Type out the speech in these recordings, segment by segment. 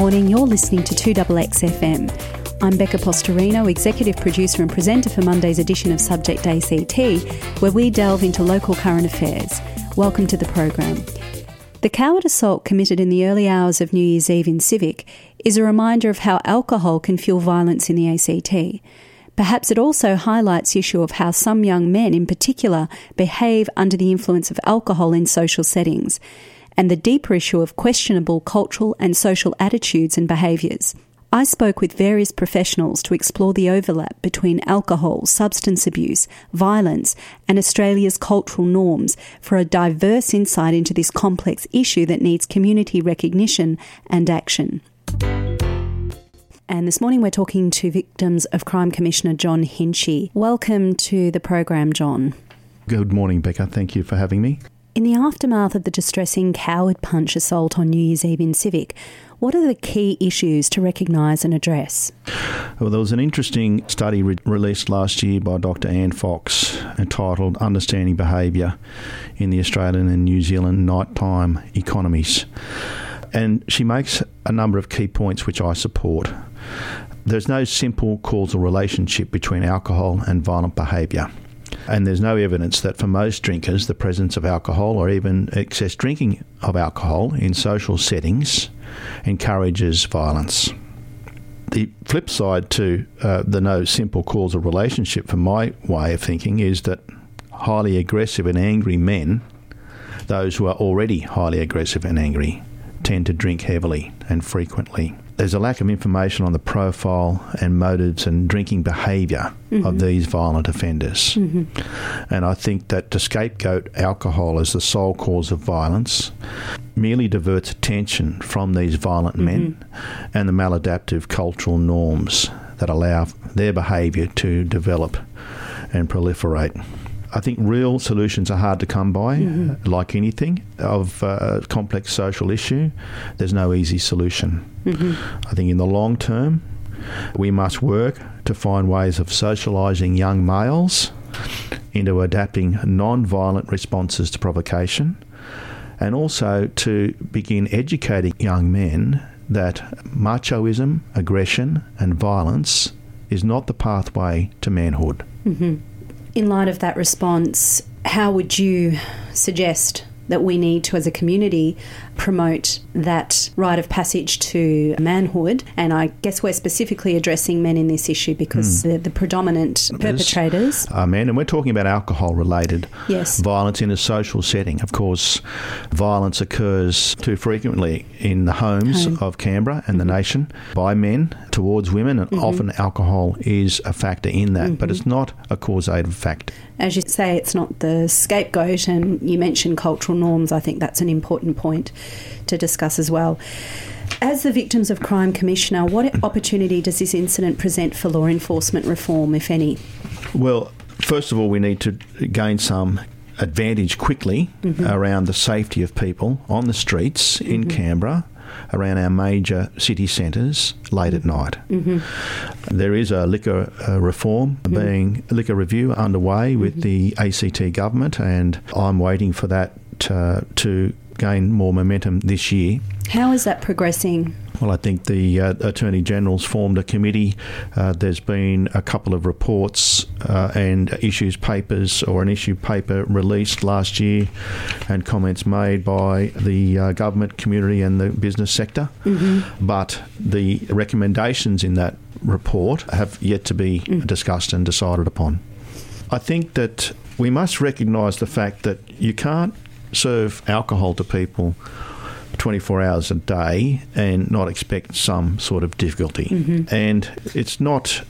morning. You're listening to 2XXFM. I'm Becca Postorino, executive producer and presenter for Monday's edition of Subject ACT, where we delve into local current affairs. Welcome to the program. The coward assault committed in the early hours of New Year's Eve in Civic is a reminder of how alcohol can fuel violence in the ACT. Perhaps it also highlights the issue of how some young men in particular behave under the influence of alcohol in social settings and the deeper issue of questionable cultural and social attitudes and behaviours. I spoke with various professionals to explore the overlap between alcohol, substance abuse, violence, and Australia's cultural norms for a diverse insight into this complex issue that needs community recognition and action. And this morning we're talking to victims of Crime Commissioner John Hinchey. Welcome to the program, John. Good morning, Becca. Thank you for having me. In the aftermath of the distressing coward punch assault on New Year's Eve in Civic, what are the key issues to recognise and address? Well, there was an interesting study re- released last year by Dr. Anne Fox entitled Understanding Behaviour in the Australian and New Zealand Nighttime Economies. And she makes a number of key points which I support. There's no simple causal relationship between alcohol and violent behaviour. And there's no evidence that for most drinkers, the presence of alcohol or even excess drinking of alcohol in social settings encourages violence. The flip side to uh, the no simple causal relationship, from my way of thinking, is that highly aggressive and angry men, those who are already highly aggressive and angry, tend to drink heavily and frequently there's a lack of information on the profile and motives and drinking behavior mm-hmm. of these violent offenders. Mm-hmm. And I think that to scapegoat alcohol as the sole cause of violence merely diverts attention from these violent mm-hmm. men and the maladaptive cultural norms that allow their behavior to develop and proliferate. I think real solutions are hard to come by, mm-hmm. like anything of uh, a complex social issue. There's no easy solution. Mm-hmm. I think in the long term, we must work to find ways of socialising young males into adapting non violent responses to provocation and also to begin educating young men that machoism, aggression, and violence is not the pathway to manhood. Mm-hmm. In light of that response, how would you suggest that we need to, as a community, promote that rite of passage to manhood. And I guess we're specifically addressing men in this issue because mm. they're the predominant perpetrators. Are men, and we're talking about alcohol related yes. violence in a social setting. Of course, violence occurs too frequently in the homes Home. of Canberra and mm-hmm. the nation by men towards women, and mm-hmm. often alcohol is a factor in that, mm-hmm. but it's not a causative factor. As you say, it's not the scapegoat, and you mentioned cultural norms. I think that's an important point to discuss as well. As the Victims of Crime Commissioner, what opportunity does this incident present for law enforcement reform, if any? Well, first of all, we need to gain some advantage quickly mm-hmm. around the safety of people on the streets mm-hmm. in Canberra around our major city centres late at night. Mm-hmm. There is a liquor uh, reform mm-hmm. being liquor review underway with mm-hmm. the ACT government, and I'm waiting for that uh, to gain more momentum this year. How is that progressing? Well, I think the uh, Attorney General's formed a committee. Uh, there's been a couple of reports uh, and issues papers or an issue paper released last year and comments made by the uh, government community and the business sector. Mm-hmm. But the recommendations in that report have yet to be mm. discussed and decided upon. I think that we must recognise the fact that you can't serve alcohol to people 24 hours a day and not expect some sort of difficulty. Mm-hmm. And it's not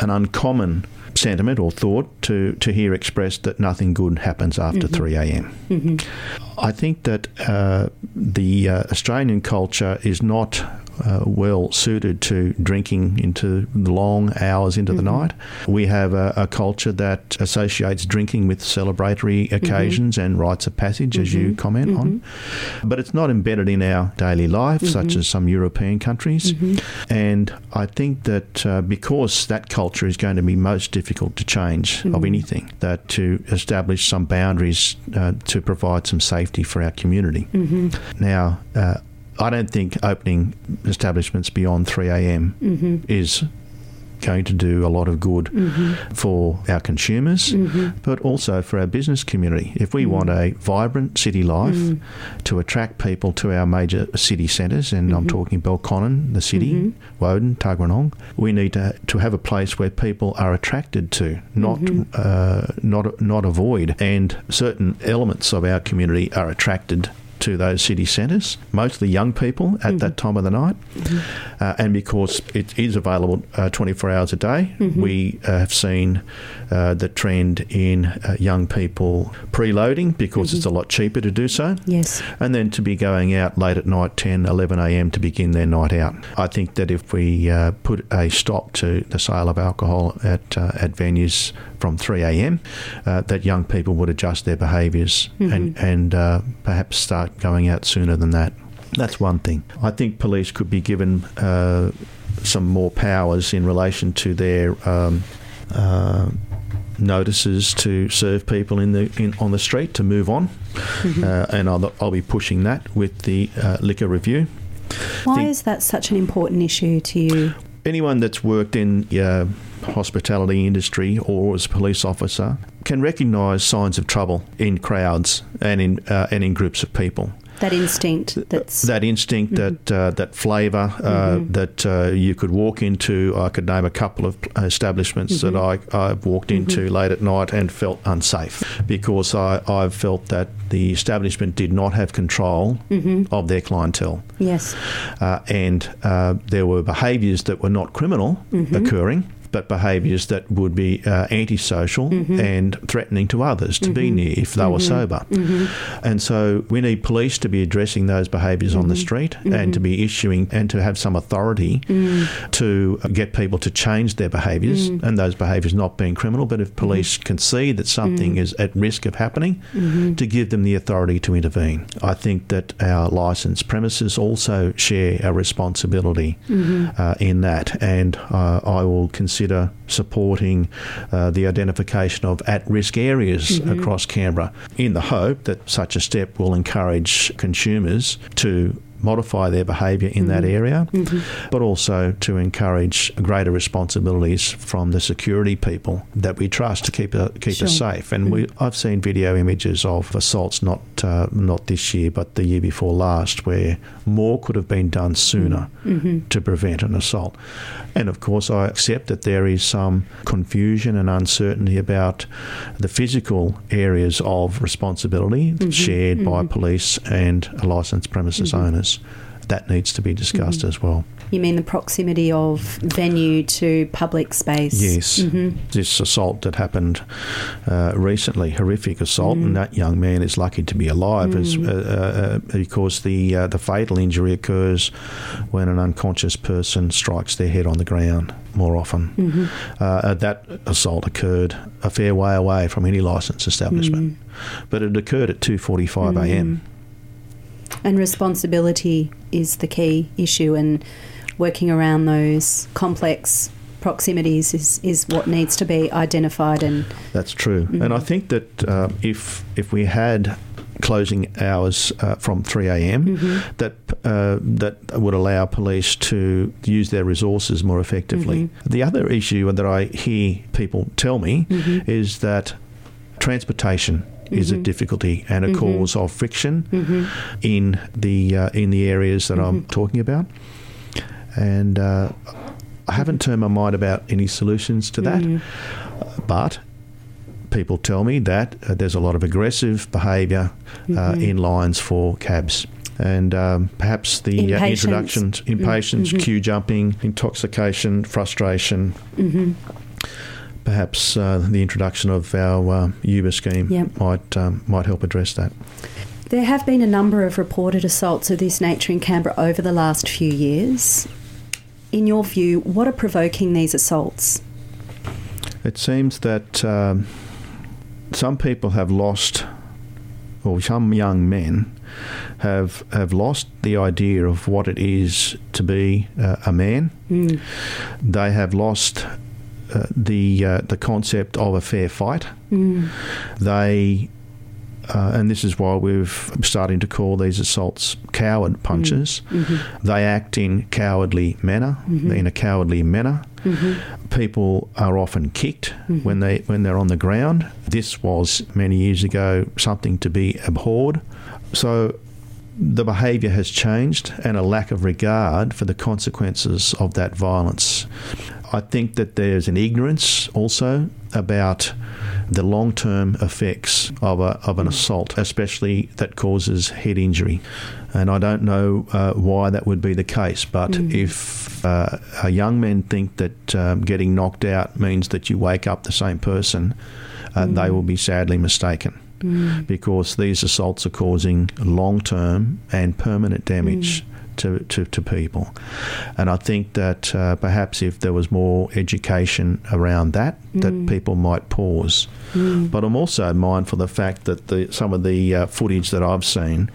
an uncommon sentiment or thought to, to hear expressed that nothing good happens after mm-hmm. 3 a.m. Mm-hmm. I think that uh, the uh, Australian culture is not uh, well suited to drinking into long hours into mm-hmm. the night. We have a, a, culture that associates drinking with celebratory mm-hmm. occasions mm-hmm. and rites of passage, as you mm-hmm. comment on. Mm-hmm. But it's not embedded in our daily life, such as some European countries. And I think that uh, because that culture is going to be most difficult to change of anything, that to establish some boundaries uh, to provide some safety for our community. Now, uh, I don't think opening establishments beyond 3 a.m. Mm-hmm. is going to do a lot of good Mm-hmm. for our consumers, but also for our business community. If we want a vibrant city life Mm. to attract people to our major city centres, and Mm-hmm. I'm talking Belconnen, the city, Woden, Tuggeranong, we need to, to have a place where people are attracted to, not Mm-hmm. uh, not not avoid. And certain elements of our community are attracted to those city centres, mostly young people at that time of the night. Uh, and because it is available uh, 24 hours a day, we uh, have seen uh, the trend in uh, young people preloading because it's a lot cheaper to do so. Yes. And then to be going out late at night, 10, 11 a.m. to begin their night out. I think that if we uh, put a stop to the sale of alcohol at, uh, at venues from 3 a.m., uh, that young people would adjust their behaviours and, and uh, perhaps start going out sooner than that. That's one thing. I think police could be given uh, some more powers in relation to their um, uh, notices to serve people in the in, on the street to move on, uh, and I'll, I'll be pushing that with the uh, liquor review. Why think- is that such an important issue to you? Anyone that's worked in uh, hospitality industry or as a police officer can recognise signs of trouble in crowds and in uh, and in groups of people. That instinct that's that instinct, that uh, that flavour, uh, that uh, you could walk into. I could name a couple of establishments that I I've walked into late at night and felt unsafe because I I've felt that the establishment did not have control of their clientele, yes. uh, and uh, there were behaviours that were not criminal occurring. But behaviours that would be uh, antisocial mm-hmm. and threatening to others to be mm-hmm. near if they were mm-hmm. sober. And so we need police to be addressing those behaviours on the street and to be issuing and to have some authority mm. to get people to change their behaviours mm. and those behaviours not being criminal. But if police mm. can see that something is at risk of happening, to give them the authority to intervene. I think that our licensed premises also share a responsibility uh, in that, and uh, I will consider supporting uh, the identification of at-risk areas across Canberra in the hope that such a step will encourage consumers to modify their behaviour in that mm-hmm. area, mm-hmm. but also to encourage greater responsibilities from the security people that we trust to keep uh, keep Sure. us safe. And we, mm-hmm. I've seen video images of assaults not uh, not this year, but the year before last, where more could have been done sooner to prevent an assault. And of course, I accept that there is some confusion and uncertainty about the physical areas of responsibility shared by police and licensed premises owners. That needs to be discussed as well. You mean the proximity of venue to public space? Yes, this assault that happened uh, recently, horrific assault, and that young man is lucky to be alive, as, uh, uh, because the uh, the fatal injury occurs when an unconscious person strikes their head on the ground. More often, uh, that assault occurred a fair way away from any licensed establishment, but it occurred at two forty five a.m. And responsibility is the key issue, and working around those complex proximities is, is what needs to be identified and That's true, and I think that uh, if if we had closing hours uh, from 3 a.m. that uh, that would allow police to use their resources more effectively. The other issue that I hear people tell me is that transportation is a difficulty and a cause of friction in the uh, in the areas that I'm talking about, and uh, I haven't turned my mind about any solutions to that, but people tell me that uh, there's a lot of aggressive behaviour uh, in lines for cabs. And um, perhaps the uh, Impatience. introductions, impatience, queue jumping, intoxication, frustration, perhaps uh, the introduction of our uh, Uber scheme Yep. might um, might help address that. There have been a number of reported assaults of this nature in Canberra over the last few years. In your view, what are provoking these assaults? It seems that um, some people have lost, or some young men have have lost the idea of what it is to be uh, a man. Mm. They have lost uh, the uh, the concept of a fair fight. Mm. They uh, and this is why we're starting to call these assaults coward punches. Mm-hmm. They act in cowardly manner, mm-hmm. in a cowardly manner. Mm-hmm. People are often kicked mm-hmm. when they when they're on the ground. This was many years ago something to be abhorred. So the behaviour has changed and a lack of regard for the consequences of that violence. I think that there's an ignorance also about the long term effects of, a, of an assault, especially that causes head injury. And I don't know uh, why that would be the case, but mm. if uh, young men think that um, getting knocked out means that you wake up the same person, uh, mm. they will be sadly mistaken. Mm. Because these assaults are causing long term and permanent damage mm to, to, to people. And I think that uh, perhaps if there was more education around that, mm. that people might pause. Mm. But I'm also mindful of the fact that the, some of the uh, footage that I've seen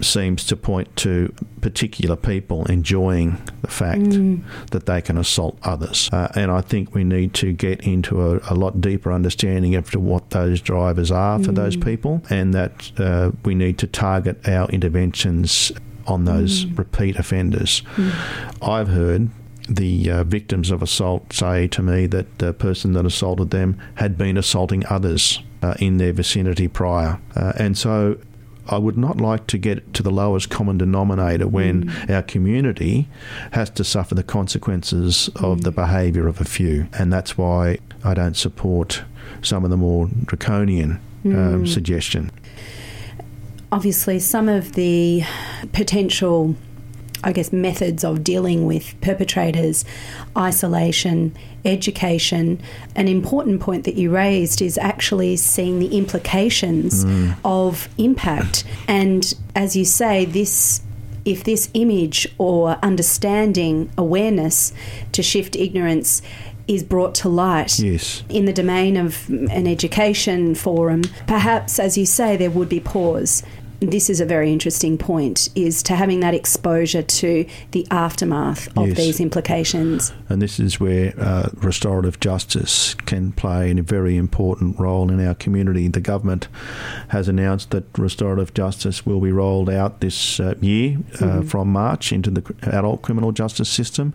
seems to point to particular people enjoying the fact mm. that they can assault others. Uh, and I think we need to get into a, a, lot deeper understanding of what those drivers are for those mm. people and that uh, we need to target our interventions on those mm. repeat offenders. Mm. I've heard the uh, victims of assault say to me that the person that assaulted them had been assaulting others uh, in their vicinity prior. Uh, and so I would not like to get to the lowest common denominator when mm. our community has to suffer the consequences of mm. the behaviour of a few. And that's why I don't support some of the more draconian um, mm. suggestion obviously some of the potential I guess, methods of dealing with perpetrators, isolation, education. An important point that you raised is actually seeing the implications mm. of impact. And as you say, this. If this image or understanding, awareness to shift ignorance is brought to light yes. in the domain of an education forum, perhaps, as you say, there would be pause this is a very interesting point is to having that exposure to the aftermath of yes. these implications. And this is where uh, restorative justice can play a very important role in our community. The government has announced that restorative justice will be rolled out this uh, year uh, mm-hmm. from March into the adult criminal justice system.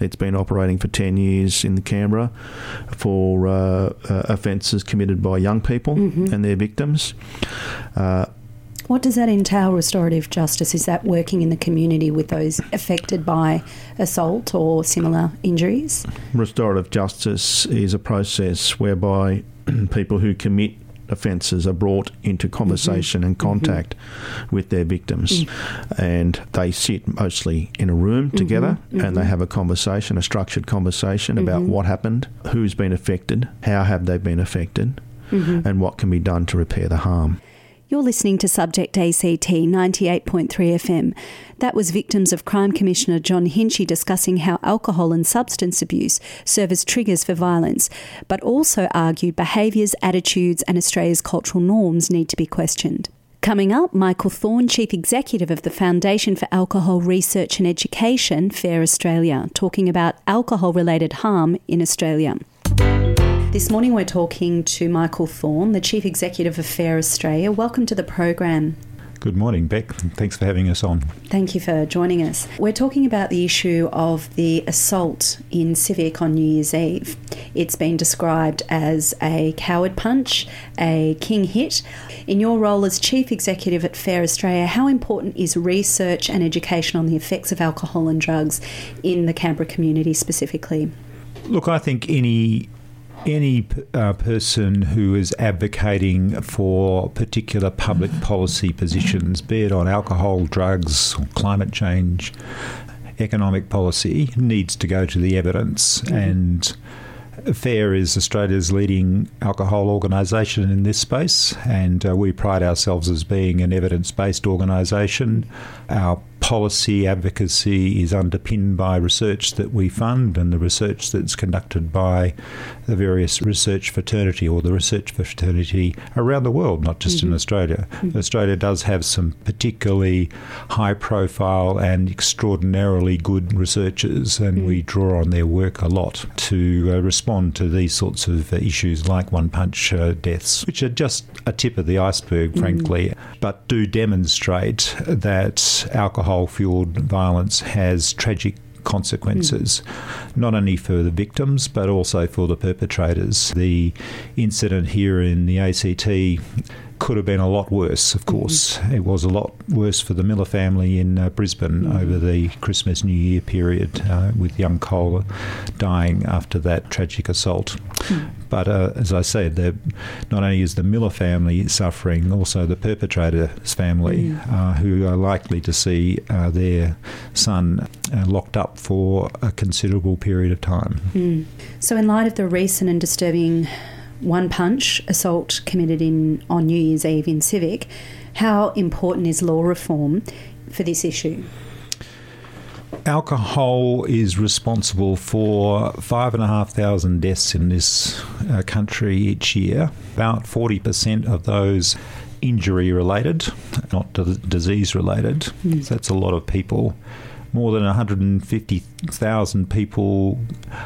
It's been operating for 10 years in the Canberra for uh, uh, offences committed by young people mm-hmm. and their victims. Uh, what does that entail, restorative justice? Is that working in the community with those affected by assault or similar injuries? Restorative justice is a process whereby people who commit offences are brought into conversation mm-hmm. and contact mm-hmm. with their victims. Mm-hmm. And they sit mostly in a room mm-hmm. together and they mm-hmm. have a conversation, a structured conversation about mm-hmm. what happened, who's been affected, how have they been affected, and what can be done to repair the harm. You're listening to Subject ACT 98.3 FM. That was Victims of Crime Commissioner John Hinchey discussing how alcohol and substance abuse serve as triggers for violence, but also argued behaviours, attitudes, and Australia's cultural norms need to be questioned. Coming up, Michael Thorn, Chief Executive of the Foundation for Alcohol Research and Education, FARE Australia, talking about alcohol related harm in Australia. This morning we're talking to Michael Thorn, the Chief Executive of FARE Australia. Welcome to the program. Good morning, Beck. Thanks for having us on. Thank you for joining us. We're talking about the issue of the assault in Civic on New Year's Eve. It's been described as a coward punch, a king hit. In your role as Chief Executive at FARE Australia, how important is research and education on the effects of alcohol and drugs in the Canberra community specifically? Look, I think any any uh, person who is advocating for particular public policy positions, be it on alcohol, drugs, climate change, economic policy, needs to go to the evidence. Mm-hmm. And FARE is Australia's leading alcohol organisation in this space, and uh, we pride ourselves as being an evidence based organisation. Our policy advocacy is underpinned by research that we fund and the research that's conducted by the various research fraternity or the research fraternity around the world, not just mm-hmm. in Australia. Mm-hmm. Australia does have some particularly high profile and extraordinarily good researchers, and mm-hmm. we draw on their work a lot to uh, respond to these sorts of uh, issues like one punch uh, deaths, which are just a tip of the iceberg, mm-hmm. frankly, but do demonstrate that alcohol fueled violence has tragic consequences, mm. not only for the victims but also for the perpetrators. The incident here in the ACT could have been a lot worse, of course. Mm-hmm. It was a lot worse for the Miller family in uh, Brisbane mm-hmm. over the Christmas New Year period, uh, with young Cole dying after that tragic assault. Mm. But uh, as I said, not only is the Miller family suffering, also the perpetrator's family, mm. who are likely to see uh, their son uh, locked up for a considerable period of time. Mm. So, in light of the recent and disturbing one punch assault committed in on New Year's Eve in Civic. How important is law reform for this issue? Alcohol is responsible for five and a half thousand deaths in this uh, country each year. About 40% of those injury related, not disease related. Mm. So that's a lot of people more than 150,000 people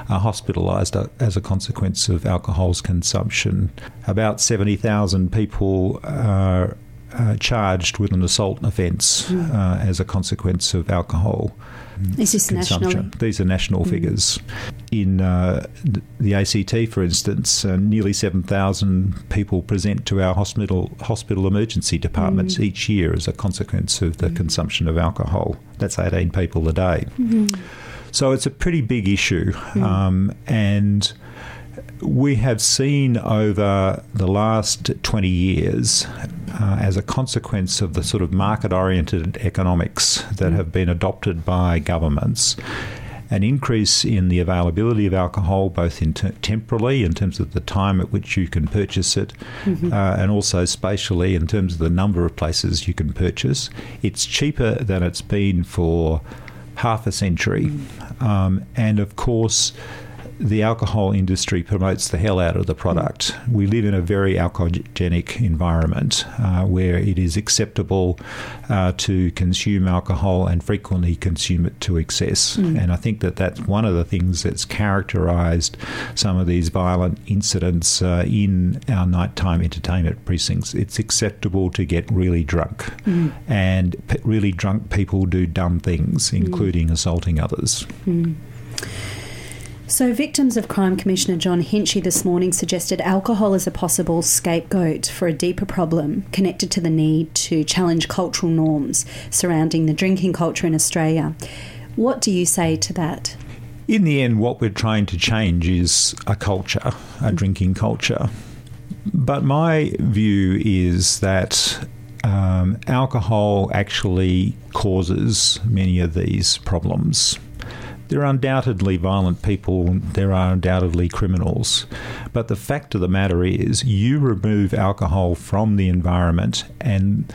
are hospitalised as a consequence of alcohol's consumption. About 70,000 people are uh, charged with an assault offence mm. uh, as a consequence of alcohol. Is this consumption. These are national mm. figures. In uh, the ACT, for instance, uh, nearly 7,000 people present to our hospital hospital emergency departments mm. each year as a consequence of the mm. consumption of alcohol. That's 18 people a day. Mm-hmm. So it's a pretty big issue, mm. um, and we have seen over the last 20 years, uh, as a consequence of the sort of market oriented economics that have been adopted by governments, an increase in the availability of alcohol, both in temporally in terms of the time at which you can purchase it, mm-hmm. uh, and also spatially in terms of the number of places you can purchase. It's cheaper than it's been for half a century, mm. um, and of course the alcohol industry promotes the hell out of the product. We live in a very alcoholic environment uh, where it is acceptable uh, to consume alcohol and frequently consume it to excess. Mm. And I think that that's one of the things that's characterised some of these violent incidents uh, in our nighttime entertainment precincts. It's acceptable to get really drunk, mm. and p- really drunk people do dumb things, hmm. including mm. assaulting others. So, victims of Crime Commissioner John Hinchey this morning suggested alcohol is a possible scapegoat for a deeper problem connected to the need to challenge cultural norms surrounding the drinking culture in Australia. What do you say to that? In the end, what we're trying to change is a culture, a drinking culture. But my view is that um, alcohol actually causes many of these problems. There are undoubtedly violent people, there are undoubtedly criminals. But the fact of the matter is, you remove alcohol from the environment and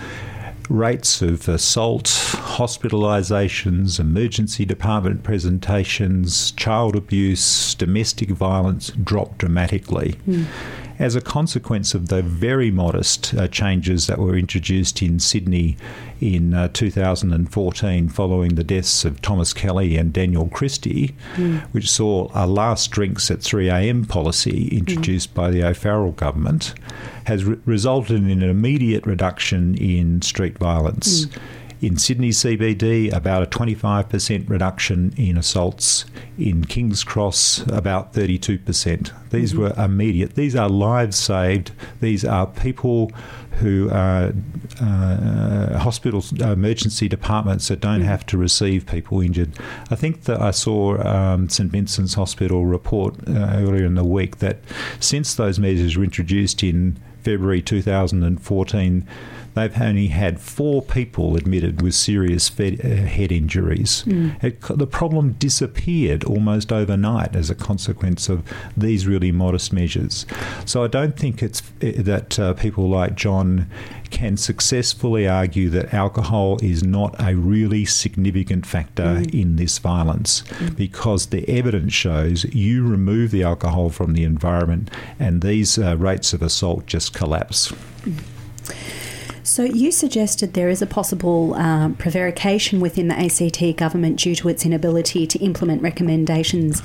rates of assault, hospitalisations, emergency department presentations, child abuse, domestic violence drop dramatically. Mm as a consequence of the very modest uh, changes that were introduced in Sydney in uh, 2014 following the deaths of Thomas Kelly and Daniel Christie, mm. which saw a last drinks at 3am policy introduced mm. by the O'Farrell government, has re- resulted in an immediate reduction in street violence. Mm. In Sydney CBD, about a 25% reduction in assaults. In King's Cross, about 32%. These mm-hmm. were immediate. These are lives saved. These are people who are uh, hospitals, emergency departments that don't mm-hmm. have to receive people injured. I think that I saw um, St Vincent's Hospital report uh, earlier in the week that since those measures were introduced in February 2014, they've only had four people admitted with serious fed, uh, head injuries. Mm. It, the problem disappeared almost overnight as a consequence of these really modest measures. So I don't think it's uh, that uh, people like John can successfully argue that alcohol is not a really significant factor mm. in this violence mm. because the evidence shows you remove the alcohol from the environment and these uh, rates of assault just collapse. Mm. So, you suggested there is a possible uh, prevarication within the ACT government due to its inability to implement recommendations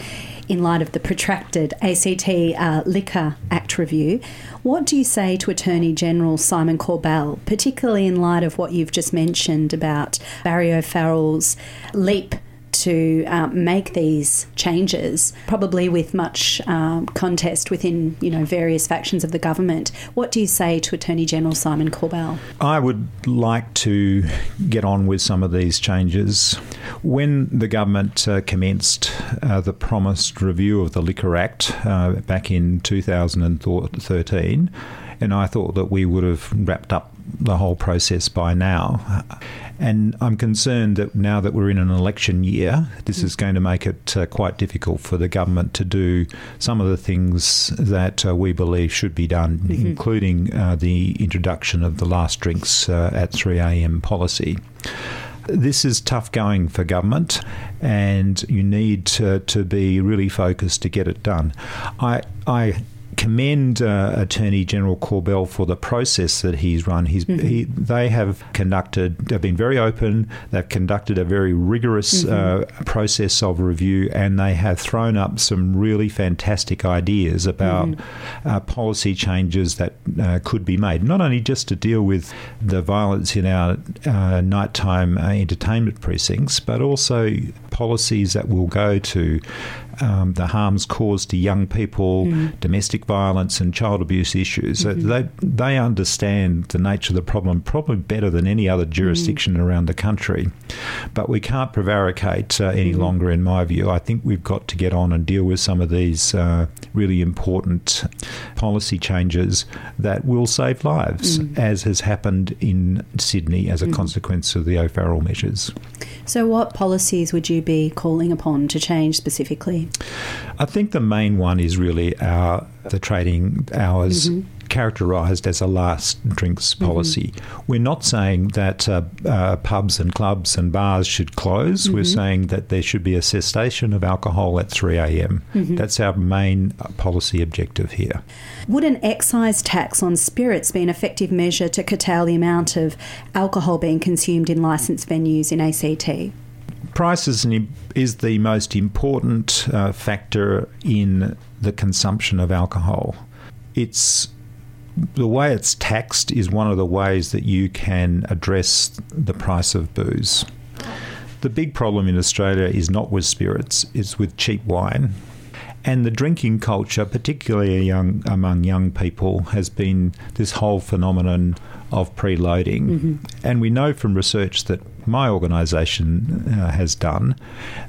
in light of the protracted ACT uh, Liquor Act review. What do you say to Attorney General Simon Corbell, particularly in light of what you've just mentioned about Barry O'Farrell's leap to um, make these changes, probably with much um, contest within you know various factions of the government. What do you say to Attorney General Simon Corbell? I would like to get on with some of these changes. When the government uh, commenced uh, the promised review of the Liquor Act uh, back in 2013, and I thought that we would have wrapped up the whole process by now. And I'm concerned that now that we're in an election year, this is going to make it uh, quite difficult for the government to do some of the things that uh, we believe should be done, mm-hmm. including uh, the introduction of the last drinks uh, at 3 a.m. policy this is tough going for government, and you need to, to be really focused to get it done. I I commend uh, Attorney General Corbell for the process that he's run. He's, mm-hmm. he, they have conducted, they've been very open, they've conducted a very rigorous mm-hmm. uh, process of review, and they have thrown up some really fantastic ideas about mm-hmm. uh, policy changes that uh, could be made, not only just to deal with the violence in our uh, nighttime uh, entertainment precincts, but also policies that will go to um, the harms caused to young people, mm. domestic violence, and child abuse issues. Mm-hmm. They they understand the nature of the problem probably better than any other jurisdiction mm. around the country. But we can't prevaricate uh, any mm. longer, in my view. I think we've got to get on and deal with some of these uh, really important policy changes that will save lives, mm. as has happened in Sydney as a mm. consequence of the O'Farrell measures. So, what policies would you be calling upon to change specifically? I think the main one is really our the trading hours. Mm-hmm characterised as a last drinks mm-hmm. policy. Mm-hmm. We're not saying that uh, uh, pubs and clubs and bars should close. Mm-hmm. We're saying that there should be a cessation of alcohol at 3 a.m. Mm-hmm. That's our main uh, policy objective here. Would an excise tax on spirits be an effective measure to curtail the amount of alcohol being consumed in licensed venues in ACT? Price is, is the most important uh, factor in the consumption of alcohol. It's the way it's taxed is one of the ways that you can address the price of booze. The big problem in Australia is not with spirits, it's with cheap wine. And the drinking culture, particularly young, among young people, has been this whole phenomenon of preloading. Mm-hmm. And we know from research that my organisation uh, has done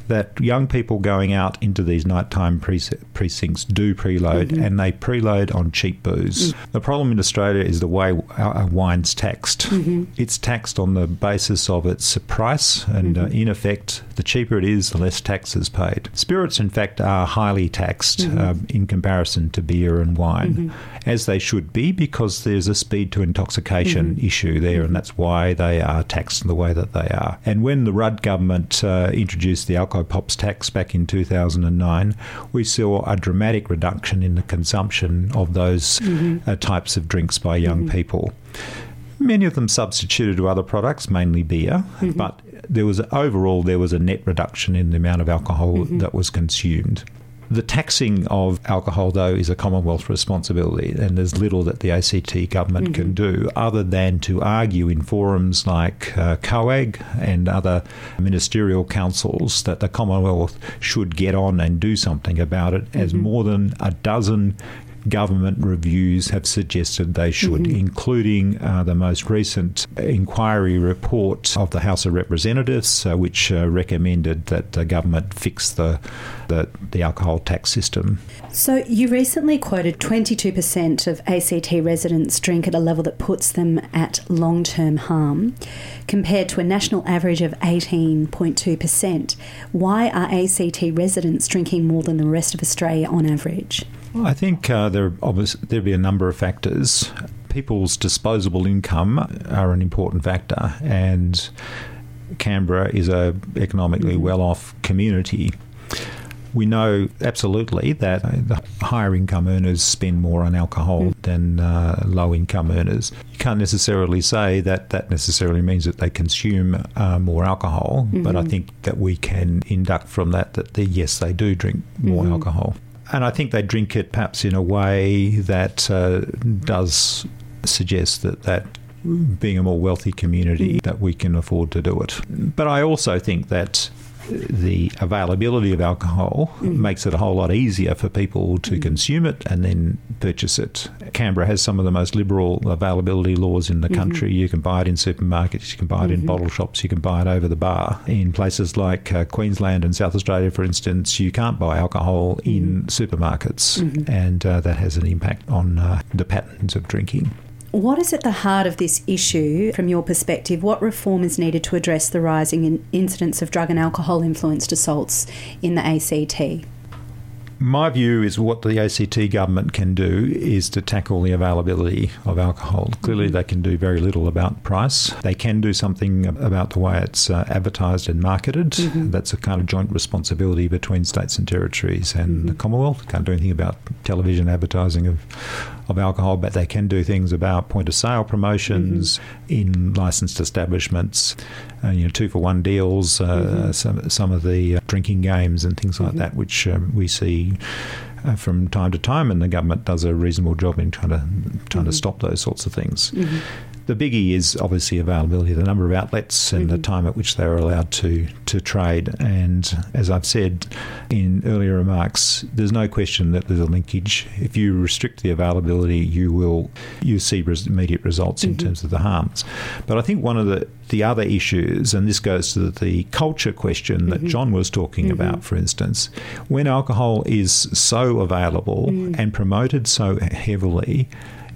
that young people going out into these nighttime precincts do preload mm-hmm. and they preload on cheap booze. Mm. The problem in Australia is the way our wine's taxed. Mm-hmm. It's taxed on the basis of its price, and uh, mm-hmm. uh, in effect, the cheaper it is, the less tax is paid. Spirits, in fact, are highly taxed uh, in comparison to beer and wine, mm-hmm. as they should be, because there's a speed to intoxication mm-hmm. issue there, and that's why they are taxed in the way that they they are. And when the Rudd government uh, introduced the alcopops tax back in 2009, we saw a dramatic reduction in the consumption of those mm-hmm. uh, types of drinks by young mm-hmm. people. Many of them substituted to other products, mainly beer, mm-hmm. but there was overall there was a net reduction in the amount of alcohol mm-hmm. that was consumed. The taxing of alcohol, though, is a Commonwealth responsibility, and there's little that the ACT government mm-hmm. can do other than to argue in forums like uh, COAG and other ministerial councils that the Commonwealth should get on and do something about it, mm-hmm. as more than a dozen government reviews have suggested they should, mm-hmm. including uh, the most recent inquiry report of the House of Representatives, uh, which uh, recommended that the government fix the, the, the alcohol tax system. So, you recently quoted 22% of ACT residents drink at a level that puts them at long term harm, compared to a national average of 18.2%. Why are ACT residents drinking more than the rest of Australia on average? Well, I think uh, there there'll be a number of factors. People's disposable income are an important factor, and Canberra is a economically mm-hmm. well-off community. We know absolutely that the higher income earners spend more on alcohol mm. than uh, low income earners. You can't necessarily say that that necessarily means that they consume uh, more alcohol, mm-hmm. but I mm-hmm. think that we can induct from that that the, yes, they do drink more mm-hmm. alcohol. And I think they drink it perhaps in a way that uh, does suggest that that being a more wealthy community that we can afford to do it. But I also think that the availability of alcohol mm. makes it a whole lot easier for people to mm. consume it and then purchase it. Canberra has some of the most liberal availability laws in the mm-hmm. country. You can buy it in supermarkets, you can buy it mm-hmm. in bottle shops, you can buy it over the bar. In places like uh, Queensland and South Australia, for instance, you can't buy alcohol mm. in supermarkets, mm-hmm. and uh, that has an impact on uh, the patterns of drinking. What is at the heart of this issue from your perspective? What reform is needed to address the rising in incidence of drug and alcohol influenced assaults in the ACT? My view is what the ACT government can do is to tackle the availability of alcohol. Clearly, mm-hmm. they can do very little about price. They can do something about the way it's uh, advertised and marketed. Mm-hmm. That's a kind of joint responsibility between states and territories and mm-hmm. the Commonwealth. Can't do anything about television advertising of of alcohol, but they can do things about point of sale promotions mm-hmm. in licensed establishments, uh, you know, two for one deals, uh, mm-hmm. some some of the uh, drinking games and things like mm-hmm. that, which um, we see. Uh, from time to time, and the government does a reasonable job in trying to trying to mm-hmm. stop those sorts of things. Mm-hmm. The biggie is obviously availability, the number of outlets and mm-hmm. the time at which they're allowed to, to trade. And as I've said in earlier remarks, there's no question that there's a linkage. If you restrict the availability, you will you see res- immediate results mm-hmm. in terms of the harms. But I think one of the, the other issues, and this goes to the culture question that mm-hmm. John was talking mm-hmm. about, for instance, when alcohol is so available mm. and promoted so heavily,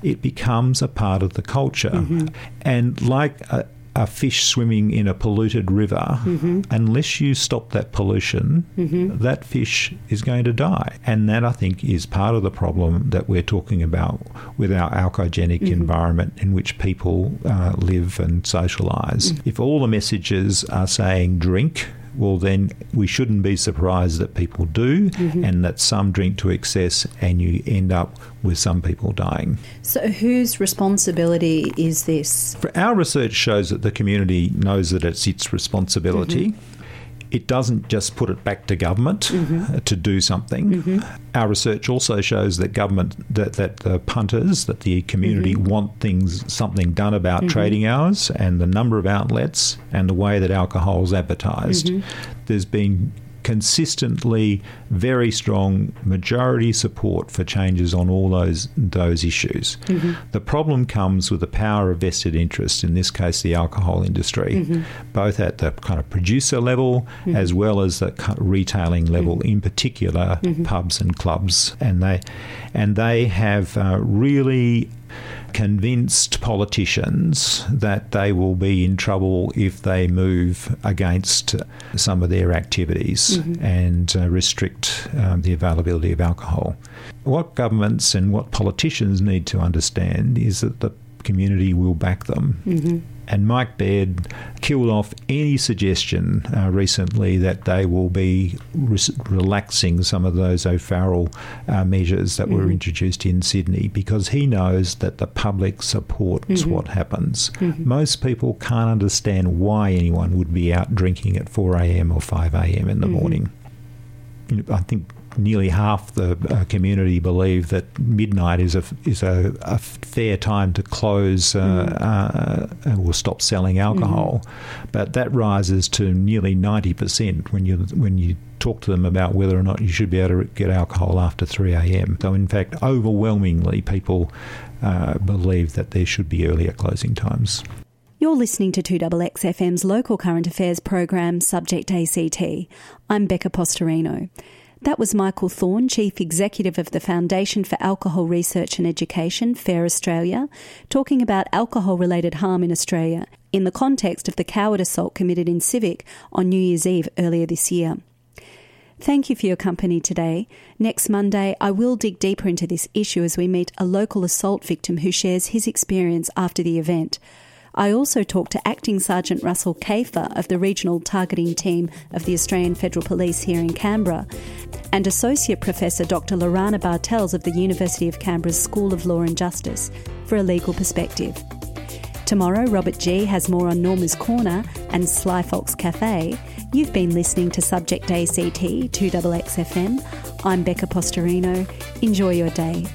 it becomes a part of the culture. Mm-hmm. And like a, a, fish swimming in a polluted river, mm-hmm. unless you stop that pollution, mm-hmm. that fish is going to die. And that, I think, is part of the problem that we're talking about with our alcoholic mm-hmm. environment in which people uh, live and socialise. Mm-hmm. If all the messages are saying drink, well, then we shouldn't be surprised that people do mm-hmm. and that some drink to excess and you end up with some people dying. So, whose responsibility is this? For our research shows that the community knows that it's its responsibility. Mm-hmm it doesn't just put it back to government mm-hmm. to do something. Mm-hmm. Our research also shows that government, that, that the punters, that the community mm-hmm. want things, something done about mm-hmm. trading hours and the number of outlets and the way that alcohol is advertised. Mm-hmm. There's been consistently very strong majority support for changes on all those those issues. Mm-hmm. The problem comes with the power of vested interest, in this case the alcohol industry, mm-hmm. both at the kind of producer level mm-hmm. as well as the retailing level, mm-hmm. in particular mm-hmm. pubs and clubs, and they and they have uh, really convinced politicians that they will be in trouble if they move against some of their activities mm-hmm. and uh, restrict um, the availability of alcohol. What governments and what politicians need to understand is that the community will back them. Mm-hmm and Mike Baird killed off any suggestion uh, recently that they will be re- relaxing some of those O'Farrell uh, measures that mm-hmm. were introduced in Sydney because he knows that the public supports mm-hmm. what happens. Mm-hmm. Most people can't understand why anyone would be out drinking at 4 a.m. or 5 a.m. in the mm-hmm. morning. I think nearly half the uh, community believe that midnight is a is a, a fair time to close uh, mm. or stop selling alcohol, mm. but that rises to nearly ninety percent when you when you talk to them about whether or not you should be able to get alcohol after 3 a.m. So, in fact, overwhelmingly, people uh, believe that there should be earlier closing times. You're listening to 2XXFM's local current affairs program, Subject ACT. I'm Becca Postorino. That was Michael Thorn, Chief Executive of the Foundation for Alcohol Research and Education, FARE Australia, talking about alcohol related harm in Australia in the context of the coward assault committed in Civic on New Year's Eve earlier this year. Thank you for your company today. Next Monday, I will dig deeper into this issue as we meet a local assault victim who shares his experience after the event. I also talked to Acting Sergeant Russell Kafer of the Regional Targeting Team of the Australian Federal Police here in Canberra, and Associate Professor Dr. Lorana Bartels of the University of Canberra's School of Law and Justice for a legal perspective. Tomorrow, Robert G has more on Norma's Corner and Sly Fox Cafe. You've been listening to Subject ACT 2XXFM. I'm Becca Postorino. Enjoy your day.